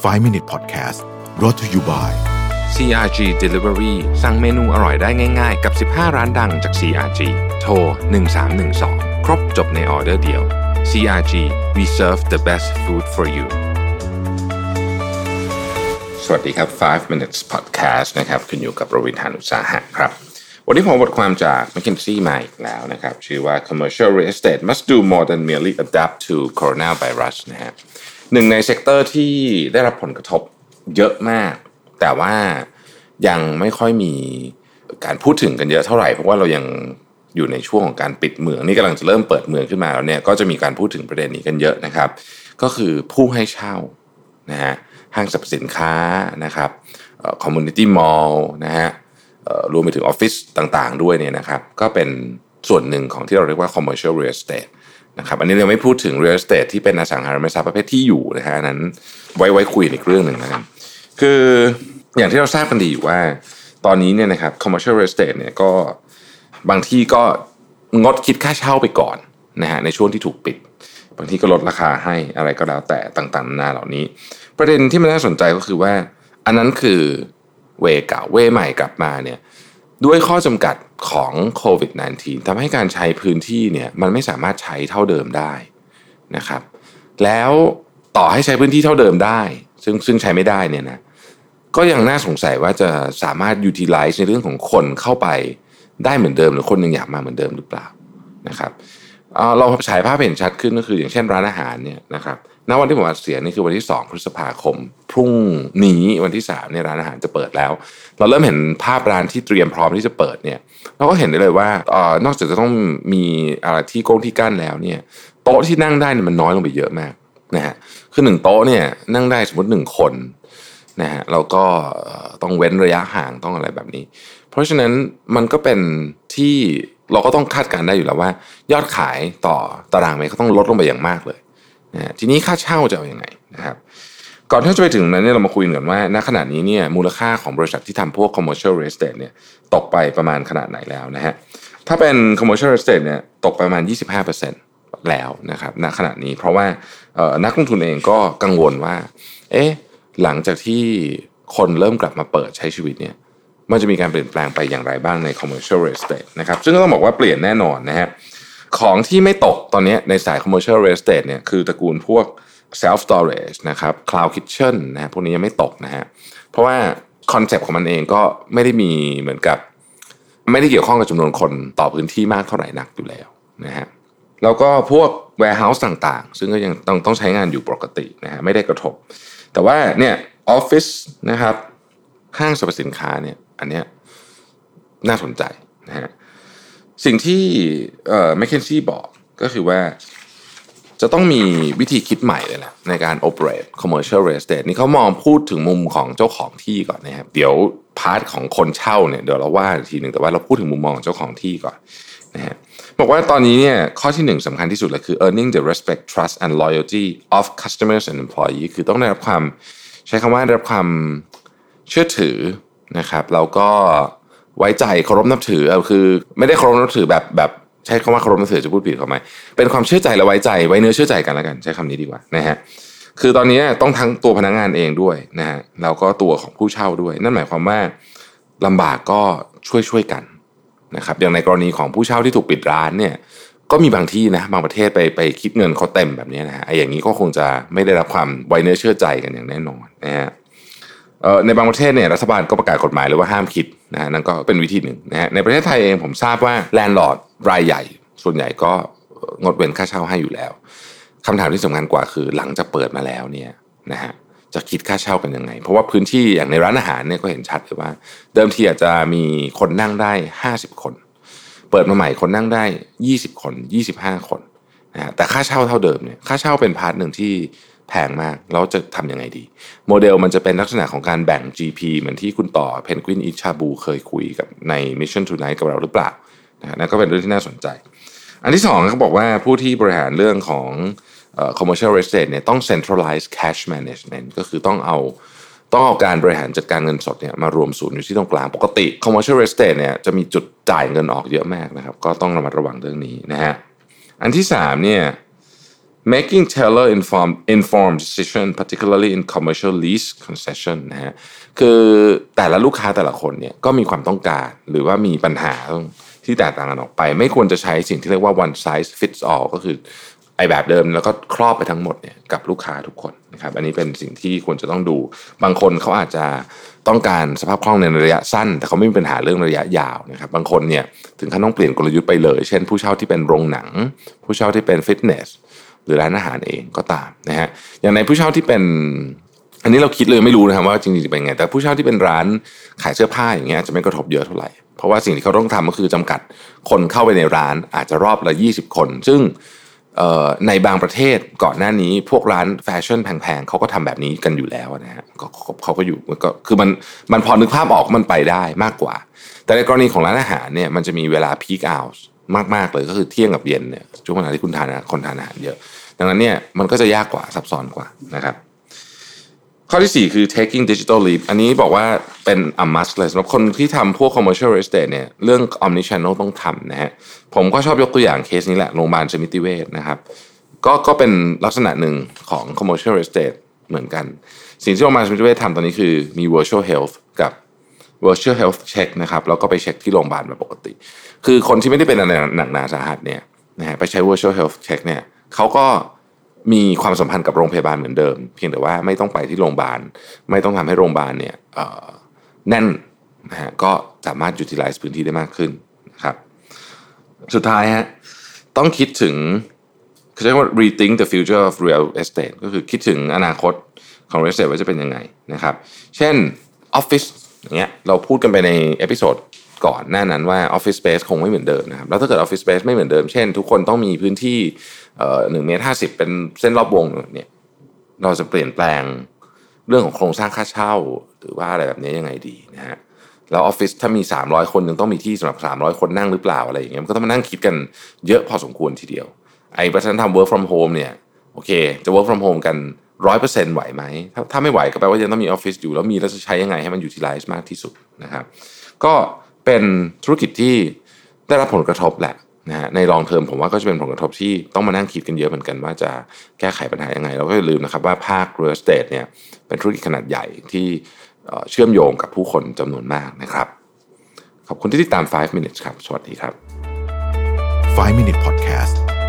5 Minute Podcast brought to you by CRG Delivery สั่งเมนูอร่อยได้ง่าย ๆ กับ 15 ร้านดังจาก CRG โทร 1312 ครบจบในออเดอร์เดียว CRG we serve the best food for you สวัสดีครับ 5 minutes podcast นะครับคุณอยู่กับโรวินทานุสาหะครับ วันนี้ผมบทความจาก McKinsey มาอีกแล้วนะครับ ชื่อว่า commercial real estate must do more than merely adapt to coronavirus นะฮะ หนึ่งใน sector ที่ได้รับผลกระทบเยอะมาก แต่ว่ายังไม่ค่อยมีการพูดถึงกันเยอะเท่าไหร่ เพราะว่าเรายังอยู่ในช่วงของการปิดเมืองนี่กำลังจะเริ่มเปิดเมืองขึ้นมาแล้วเนี่ยก็จะมีการพูดถึงประเด็นนี้กันเยอะนะครับ ก็คือผู้ให้เช่านะฮะห้างสรรพสินค้านะครับ community mall นะฮะรวมไปถึงออฟฟิศต่างๆ ด้วยเนี่ยนะครับ ก็เป็นส่วนหนึ่งของที่เราเรียกว่า commercial real estate นะครับอันนี้เราไม่พูดถึง real estate ที่เป็นอสังหาริมทรัพย์ประเภทที่อยู่นะฮะนั้นไว้ไว้คุยอีกเรื่องหนึ่งนะครับคืออย่างที่เราทราบกันดีอยู่ว่า ตอนนี้เนี่ยนะครับ commercial real estate เนี่ยก็บางที่ก็งดคิดค่าเช่าไปก่อนนะฮะในช่วงที่ถูกปิด บางที่ก็ลดราคาให้อะไรก็แล้วแต่ต่างๆนานาเหล่านี้ ประเด็นที่มันน่าสนใจก็คือว่า อันนั้นคือเวเก่าเวใหม่กลับมาเนี่ย ด้วยข้อจำกัดของโควิด -19 ทำให้การใช้พื้นที่เนี่ยมันไม่สามารถใช้เท่าเดิมได้นะครับ แล้วต่อให้ใช้พื้นที่เท่าเดิมได้ ซึ่งซึ่งใช้ไม่ได้เนี่ยนะก็ยังน่าสงสัยว่าจะสามารถ utilize ในเรื่องของคนเข้าไปได้เหมือนเดิม หรือคนยังอยากมาเหมือนเดิมหรือเปล่านะครับ เราฉายภาพเห็นชัดขึ้นก็คือ อย่างเช่นร้านอาหารเนี่ยนะครับณวันที่ผมอัดเสียงนี่คือวันที่ 2 พฤษภาคม พรุ่งนี้วันที่3เนี่ยร้านอาหารจะเปิดแล้ว เราเริ่มเห็นภาพร้านที่เตรียมพร้อมที่จะเปิดเนี่ยเราก็เห็นได้เลยว่าออนอกจากจะต้องมีอะไรที่โก้งที่กั้นแล้วเนี่ยโต๊ะที่นั่งได้เนี่ยมันน้อยลงไปเยอะมากนะฮะคือหนึ่งโต๊ะเนี่ยนั่งได้สมมติหนึ่งคนนะฮะแล้วก็ต้องเว้นระยะห่างต้องอะไรแบบนี้ เพราะฉะนั้นมันก็เป็นที่ เราก็ต้องคาดการได้อยู่แล้วว่า ยอดขายต่อตารางเมตรก็ต้องลดลงไปอย่างมากเลยนะฮะทีนี้ค่าเช่าจะเอาอยัางไงนะครับ ก่อนที่จะไปถึงนั้นเนี่ยเรามาคุยกันว่าณขณะนี้เนี่ยมูลค่าของบริษัทที่ทำพวก commercial real estate เนี่ยตกไปประมาณขนาดไหนแล้วนะฮะถ้าเป็น commercial real estate เนี่ยตกไปประมาณ 25%แล้วนะครับณขณะนี้เพราะว่านักลงทุนเองก็กังวลว่า เอ๊ะหลังจากที่คนเริ่มกลับมาเปิดใช้ชีวิตเนี่ย มันจะมีการเปลี่ยนแปลงไปอย่างไรบ้างใน commercial real estate นะครับซึ่งก็ต้องบอกว่าเปลี่ยนแน่นอนนะฮะของที่ไม่ตกตอนนี้ในสาย commercial real estate เนี่ยคือตระกูลพวก self storage นะครับ cloud kitchen นะฮะพวกนี้ยังไม่ตกนะฮะเพราะว่าคอนเซปต์ของมันเองก็ไม่ได้มีเหมือนกับ ไม่ได้เกี่ยวข้องกับจำนวนคนต่อพื้นที่มากเท่าไหร่นักอยู่แล้วนะฮะแล้วก็พวก warehouse ต่างๆ ซึ่งก็ยังต้องต้องใช้งานอยู่ปกตินะฮะไม่ได้กระทบ แต่ว่าเนี่ยออฟฟิศนะครับห้างสรรพสินค้าเนี่ย อันเนี้ยน่าสนใจนะฮะสิ่งที่เอ่อ McKinsey บอกก็คือว่าจะต้องมีวิธีคิดใหม่เลยแหละในการ operate commercial real estate นี่เขามองพูดถึงมุมของเจ้าของที่ก่อนนะครับเดี๋ยว part ของคนเช่าเนี่ยเดี๋ยวเราว่าอีกทีหนึ่งแต่ว่าเราพูดถึงมุมมองของเจ้าของที่ก่อนนะฮะบอกว่าตอนนี้เนี่ยข้อที่หนึ่งสำคัญที่สุดเลยคือ earning the respect trust and loyalty of customers and employees คือต้องได้รับความใช้คำว่าได้รับความเชื่อถือ นะครับแล้วก็ไว้ใจเคารพนับถือเออคือ ไม่ได้เคารพนับถือแบบแบบใช้คำว่าเคารพนับถือจะพูดผิดเขาไหมเป็นความเชื่อใจและไว้ใจไว้เนื้อเชื่อใจกันแล้วกัน ใช้คำนี้ดีกว่านะฮะคือตอนนี้ต้องทั้งตัวพนักงานเองด้วยนะฮะแล้วก็ตัวของผู้เช่าด้วย นั่นหมายความว่าลำบากก็ช่วยช่วยกันนะครับอย่างในกรณีของผู้เช่าที่ถูกปิดร้านเนี่ยก็มีบางที่นะบางประเทศไปไปคิดเงินเขาเต็มแบบนี้นะฮะไอ้อย่างนี้ก็คงจะไม่ได้รับความไว้เนื้อเชื่อใจกันอย่างแน่นอนนะฮะ ในบางประเทศเนี่ยรัฐบาลก็ประกาศกฎหมายเลยว่าห้ามคิดนะฮะนั่นก็เป็นวิธีหนึ่งนะฮะในประเทศไทยเองผมทราบว่าแลนด์ลอร์ดรายใหญ่ ส่วนใหญ่ก็งดเว้นค่าเช่าให้อยู่แล้วคำถามที่สำคัญกว่าคือหลังจากเปิดมาแล้วเนี่ยนะฮะจะคิดค่าเช่ากันยังไง เพราะว่าพื้นที่อย่างในร้านอาหารเนี่ยก็เห็นชัดเลยว่า เดิมทีอาจจะมีคนนั่งได้ 50 คน เปิดมาใหม่คนนั่งได้ 20 คน 25 คนนะฮะแต่ค่าเช่าเท่าเดิมเนี่ยค่าเช่าเป็น part หนึ่งที่ แพงมาก แล้วจะทำยังไงดี โมเดลมันจะเป็นลักษณะของการแบ่ง GP เหมือนที่คุณต่อ Penguin Eat Shabu เคยคุยกับใน Mission Tonight กับเราหรือเปล่านะฮะนั่นก็เป็นเรื่องที่น่าสนใจ อันที่สองเขาบอกว่าผู้ที่บริหารเรื่องของเอ่อ commercial real estate เนี่ยต้อง centralize cash management ก็คือต้องเอาต้องเอาการบริหารจัดการเงินสดเนี่ยมารวมศูนย์อยู่ที่ตรงกลาง ปกติ commercial real estate เนี่ยจะมีจุดจ่ายเงินออกเยอะมากนะครับ ก็ต้องระมัดระวังเรื่องนี้นะฮะอันที่สามเนี่ย making teller informed informed decision particularly in commercial lease concession นะฮะคือแต่ละลูกค้าแต่ละคนเนี่ยก็มีความต้องการ หรือว่ามีปัญหาที่แตกต่างกันออกไป ไม่ควรจะใช้สิ่งที่เรียกว่า one size fits all ก็คือไอแบบเดิมแล้วก็ครอบไปทั้งหมดเนี่ยกับลูกค้าทุกคนนะครับอันนี้เป็นสิ่งที่ควรจะต้องดู บางคนเขาอาจจะต้องการสภาพคล่องในระยะสั้น แต่เขาไม่มีปัญหาเรื่องระยะยาวนะครับบางคนเนี่ยถึงขั้นต้องเปลี่ยนกลยุทธ์ไปเลย เช่นผู้เช่าที่เป็นโรงหนัง ผู้เช่าที่เป็นฟิตเนส หรือร้านอาหารเองก็ตามนะฮะอย่างในผู้เช่าที่เป็น อันนี้เราคิดเลยไม่รู้นะครับว่าจริงๆเป็นไง แต่ผู้เช่าที่เป็นร้านขายเสื้อผ้าอย่างเงี้ยจะไม่กระทบเยอะเท่าไหร่เพราะว่าสิ่งที่เขาต้องทำก็คือจำกัดคนเข้าไปในร้านอาจจะรอบละ 20 คน ซึ่งในบางประเทศก่อนหน้านี้พวกร้านแฟชั่นแพงๆเขาก็ทำแบบนี้กันอยู่แล้วนะฮะเขาก็อยู่ก็คือมันมันพอนึกภาพออกมันไปได้มากกว่า แต่ในกรณีของร้านอาหารเนี่ยมันจะมีเวลาพีคเอาท์ มากๆเลยก็คือเที่ยงกับเย็นเนี่ยช่วงเวลาที่คุณทานคนทานอาหารเยอะ ดังนั้นเนี่ยมันก็จะยากกว่าซับซ้อนกว่านะครับ ข้อที่ 4 คือ taking digital leap อันนี้บอกว่าเป็น a must เลยสำหรับคนที่ทำพวก commercial real estate เนี่ยเรื่อง omni channel ต้องทำนะฮะผมก็ชอบยกตัวอย่างเคสนี้แหละโรงพยาบาลสมิติเวชนะครับก็ก็เป็นลักษณะหนึ่งของ commercial real estate เหมือนกัน สิ่งที่โรงพยาบาลสมิติเวชทำตอนนี้คือมี virtual health กับ virtual health check นะครับแล้วก็ไปเช็คที่โรงพยาบาลแบบปกติ คือคนที่ไม่ได้เป็นอะไรหนักหนาสาหัสเนี่ยนะฮะไปใช้ virtual health check เนี่ยเขาก็มีความสัมพันธ์กับโรงพยาบาลเหมือนเดิม เพียงแต่ว่าไม่ต้องไปที่โรงพยาบาล ไม่ต้องทำให้โรงพยาบาลเนี่ยแน่นนะฮะก็สามารถ utilize พื้นที่ได้มากขึ้นนะครับสุดท้ายฮะต้องคิดถึงเขาเรียกว่า rethink the future of real estate ก็คือคิดถึงอนาคตของ real estate ว่าจะเป็นยังไงนะครับ เช่นออฟฟิศ อย่างเงี้ยเราพูดกันไปใน episode ก่อนหน้านั้นว่า office space คงไม่เหมือนเดิมนะครับ แล้วถ้าเกิด office space ไม่เหมือนเดิม เช่น ทุกคนต้องมีพื้นที่หนึ่งเมตรห้าสิบเป็นเส้นรอบวงเนี่ยเราจะเปลี่ยนแปลงเรื่องของโครงสร้างค่าเช่า หรือว่าอะไรแบบนี้ยังไงดีนะฮะแล้วออฟฟิศถ้ามี 300 คนยังต้องมีที่สำหรับ 300 คนนั่งหรือเปล่าอะไรอย่างเงี้ยมันก็ต้องมานั่งคิดกันเยอะพอสมควรทีเดียว ไอ้ประธานทำ work from home เนี่ยโอเคจะ work from home กัน ร้อยเปอร์เซ็นต์ไหวไหมถ้าถ้าไม่ไหวก็แปลว่ายังต้องมีออฟฟิศอยู่แล้วมีแล้วจะใช้ยังไงให้มัน utilize มากที่สุดนะครับ ก็เป็นธุรกิจที่ได้รับผลกระทบแหละนะฮะในรองเทอมผมว่าก็จะเป็นผลกระทบที่ต้องมานั่งคิดกันเยอะเหมือนกันว่าจะแก้ไขปัญหายังไง เราก็อย่าลืมนะครับว่าภาค real estate เนี่ยเป็นธุรกิจขนาดใหญ่ที่เชื่อมโยงกับผู้คนจำนวนมากนะครับ ขอบคุณที่ติดตาม 5 minutes ครับ สวัสดีครับ 5 minute podcast